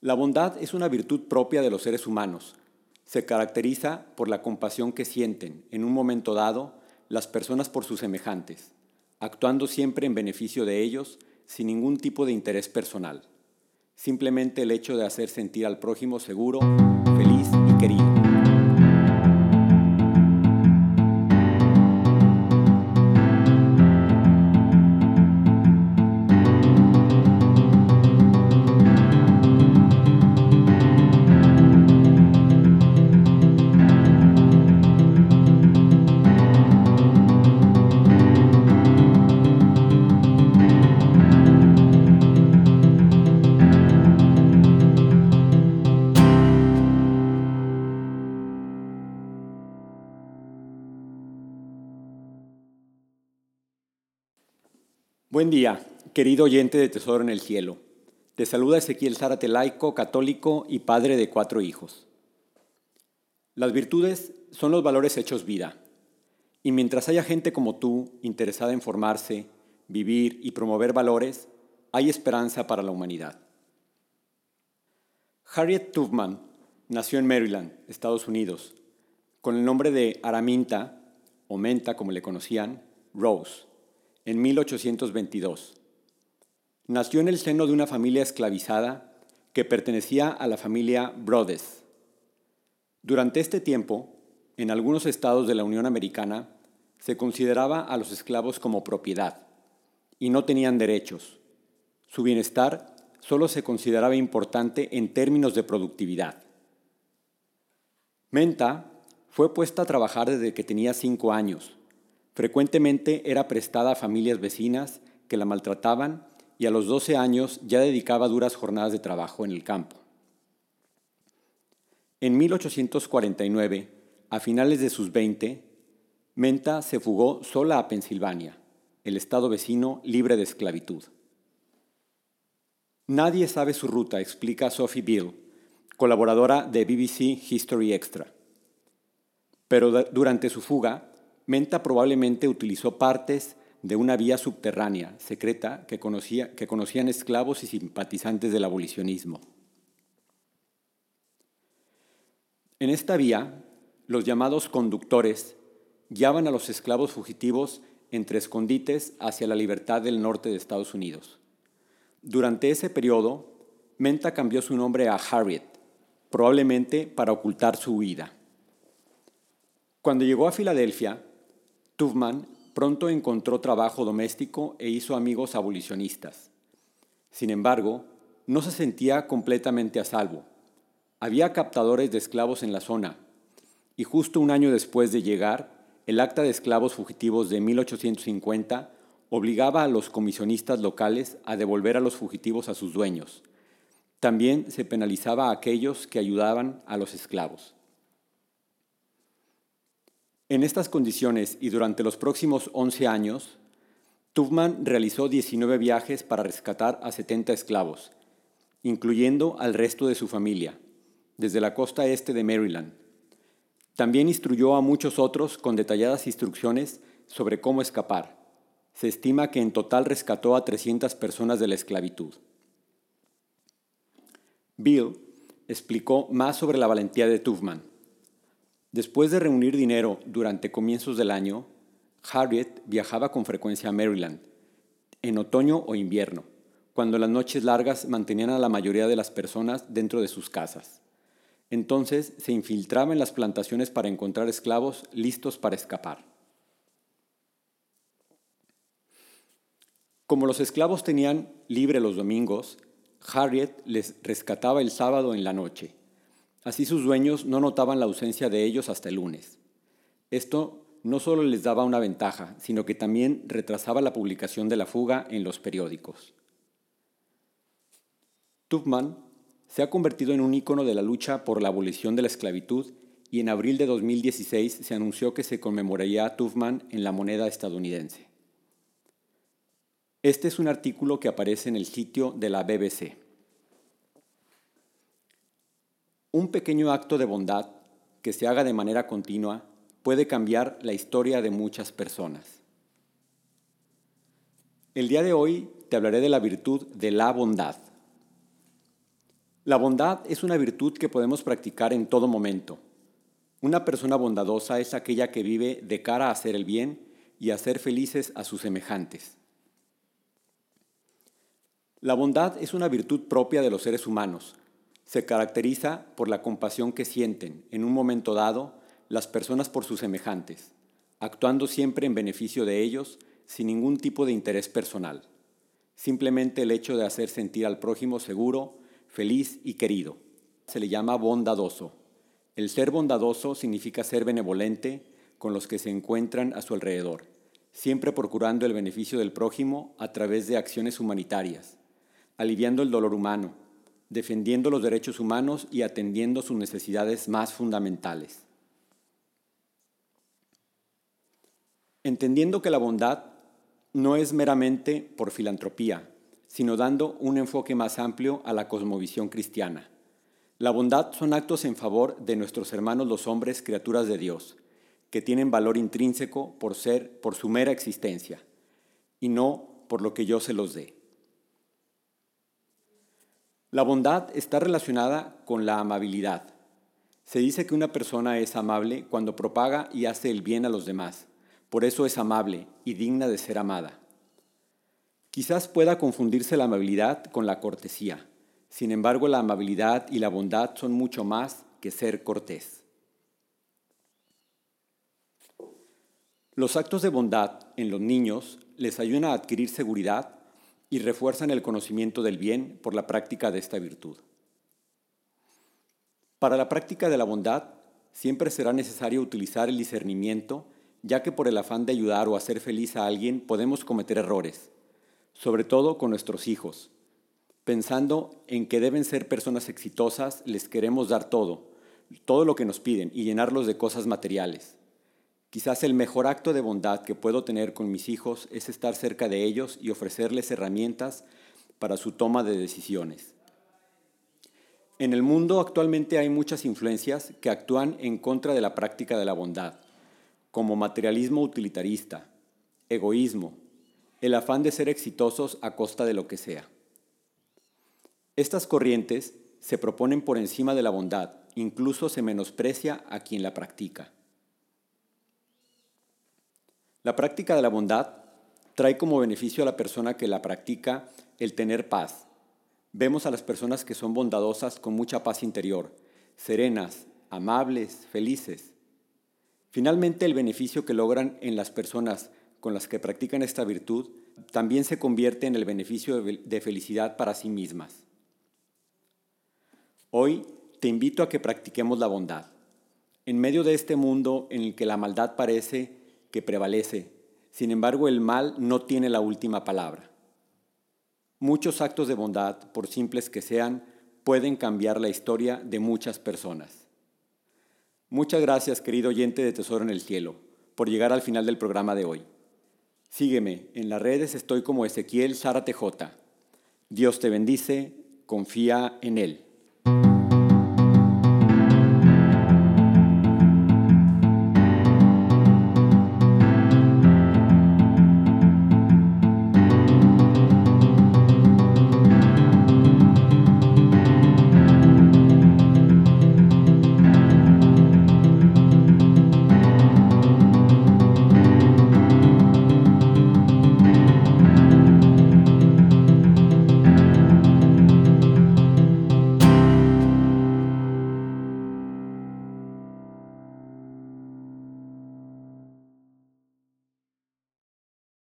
La bondad es una virtud propia de los seres humanos. Se caracteriza por la compasión que sienten, en un momento dado, las personas por sus semejantes, actuando siempre en beneficio de ellos sin ningún tipo de interés personal. Simplemente el hecho de hacer sentir al prójimo seguro, feliz y querido. Buen día, querido oyente de Tesoro en el Cielo. Te saluda Ezequiel Zárate, laico, católico y padre de cuatro hijos. Las virtudes son los valores hechos vida. Y mientras haya gente como tú interesada en formarse, vivir y promover valores, hay esperanza para la humanidad. Harriet Tubman nació en Maryland, Estados Unidos, con el nombre de Araminta, o Menta como le conocían, Rose en 1822. Nació en el seno de una familia esclavizada que pertenecía a la familia Brodes. Durante este tiempo, en algunos estados de la Unión Americana, se consideraba a los esclavos como propiedad y no tenían derechos. Su bienestar solo se consideraba importante en términos de productividad. Menta fue puesta a trabajar desde que tenía cinco años Frecuentemente era prestada a familias vecinas que la maltrataban y a los 12 años ya dedicaba duras jornadas de trabajo en el campo. En 1849, a finales de sus 20, Menta se fugó sola a Pensilvania, el estado vecino libre de esclavitud. Nadie sabe su ruta, explica Sophie Bill, colaboradora de BBC History Extra. Pero durante su fuga, Menta probablemente utilizó partes de una vía subterránea secreta que, conocía, que conocían esclavos y simpatizantes del abolicionismo. En esta vía, los llamados conductores guiaban a los esclavos fugitivos entre escondites hacia la libertad del norte de Estados Unidos. Durante ese periodo, Menta cambió su nombre a Harriet, probablemente para ocultar su huida. Cuando llegó a Filadelfia, Tufman pronto encontró trabajo doméstico e hizo amigos abolicionistas. Sin embargo, no se sentía completamente a salvo. Había captadores de esclavos en la zona, y justo un año después de llegar, el Acta de Esclavos Fugitivos de 1850 obligaba a los comisionistas locales a devolver a los fugitivos a sus dueños. También se penalizaba a aquellos que ayudaban a los esclavos. En estas condiciones y durante los próximos 11 años, Tubman realizó 19 viajes para rescatar a 70 esclavos, incluyendo al resto de su familia, desde la costa este de Maryland. También instruyó a muchos otros con detalladas instrucciones sobre cómo escapar. Se estima que en total rescató a 300 personas de la esclavitud. Bill explicó más sobre la valentía de Tubman. Después de reunir dinero durante comienzos del año, Harriet viajaba con frecuencia a Maryland, en otoño o invierno, cuando las noches largas mantenían a la mayoría de las personas dentro de sus casas. Entonces se infiltraba en las plantaciones para encontrar esclavos listos para escapar. Como los esclavos tenían libre los domingos, Harriet les rescataba el sábado en la noche Así sus dueños no notaban la ausencia de ellos hasta el lunes. Esto no solo les daba una ventaja, sino que también retrasaba la publicación de la fuga en los periódicos. Tubman se ha convertido en un ícono de la lucha por la abolición de la esclavitud y en abril de 2016 se anunció que se conmemoraría a Tubman en la moneda estadounidense. Este es un artículo que aparece en el sitio de la BBC. Un pequeño acto de bondad que se haga de manera continua puede cambiar la historia de muchas personas. El día de hoy te hablaré de la virtud de la bondad. La bondad es una virtud que podemos practicar en todo momento. Una persona bondadosa es aquella que vive de cara a hacer el bien y a hacer felices a sus semejantes. La bondad es una virtud propia de los seres humanos. Se caracteriza por la compasión que sienten, en un momento dado, las personas por sus semejantes, actuando siempre en beneficio de ellos sin ningún tipo de interés personal. Simplemente el hecho de hacer sentir al prójimo seguro, feliz y querido. Se le llama bondadoso. El ser bondadoso significa ser benevolente con los que se encuentran a su alrededor, siempre procurando el beneficio del prójimo a través de acciones humanitarias aliviando el dolor humano, defendiendo los derechos humanos y atendiendo sus necesidades más fundamentales. Entendiendo que la bondad no es meramente por filantropía, sino dando un enfoque más amplio a la cosmovisión cristiana. La bondad son actos en favor de nuestros hermanos los hombres, criaturas de Dios, que tienen valor intrínseco por ser por su mera existencia y no por lo que yo se los dé. La bondad está relacionada con la amabilidad. Se dice que una persona es amable cuando propaga y hace el bien a los demás. Por eso es amable y digna de ser amada. Quizás pueda confundirse la amabilidad con la cortesía. Sin embargo, la amabilidad y la bondad son mucho más que ser cortés. Los actos de bondad en los niños les ayudan a adquirir seguridad y refuerzan el conocimiento del bien por la práctica de esta virtud. Para la práctica de la bondad siempre será necesario utilizar el discernimiento, ya que por el afán de ayudar o hacer feliz a alguien podemos cometer errores, sobre todo con nuestros hijos. Pensando en que deben ser personas exitosas, les queremos dar todo, todo lo que nos piden y llenarlos de cosas materiales. Quizás el mejor acto de bondad que puedo tener con mis hijos es estar cerca de ellos y ofrecerles herramientas para su toma de decisiones. En el mundo actualmente hay muchas influencias que actúan en contra de la práctica de la bondad, como materialismo utilitarista, egoísmo, el afán de ser exitosos a costa de lo que sea. Estas corrientes se proponen por encima de la bondad, incluso se menosprecia a quien la practica. La práctica de la bondad trae como beneficio a la persona que la practica el tener paz. Vemos a las personas que son bondadosas con mucha paz interior, serenas, amables, felices. Finalmente, el beneficio que logran en las personas con las que practican esta virtud también se convierte en el beneficio de felicidad para sí mismas. Hoy te invito a que practiquemos la bondad. En medio de este mundo en el que la maldad parece que prevalece. Sin embargo, el mal no tiene la última palabra. Muchos actos de bondad, por simples que sean, pueden cambiar la historia de muchas personas. Muchas gracias, querido oyente de Tesoro en el Cielo, por llegar al final del programa de hoy. Sígueme, en las redes estoy como Ezequiel Sara TJ. Dios te bendice, confía en Él.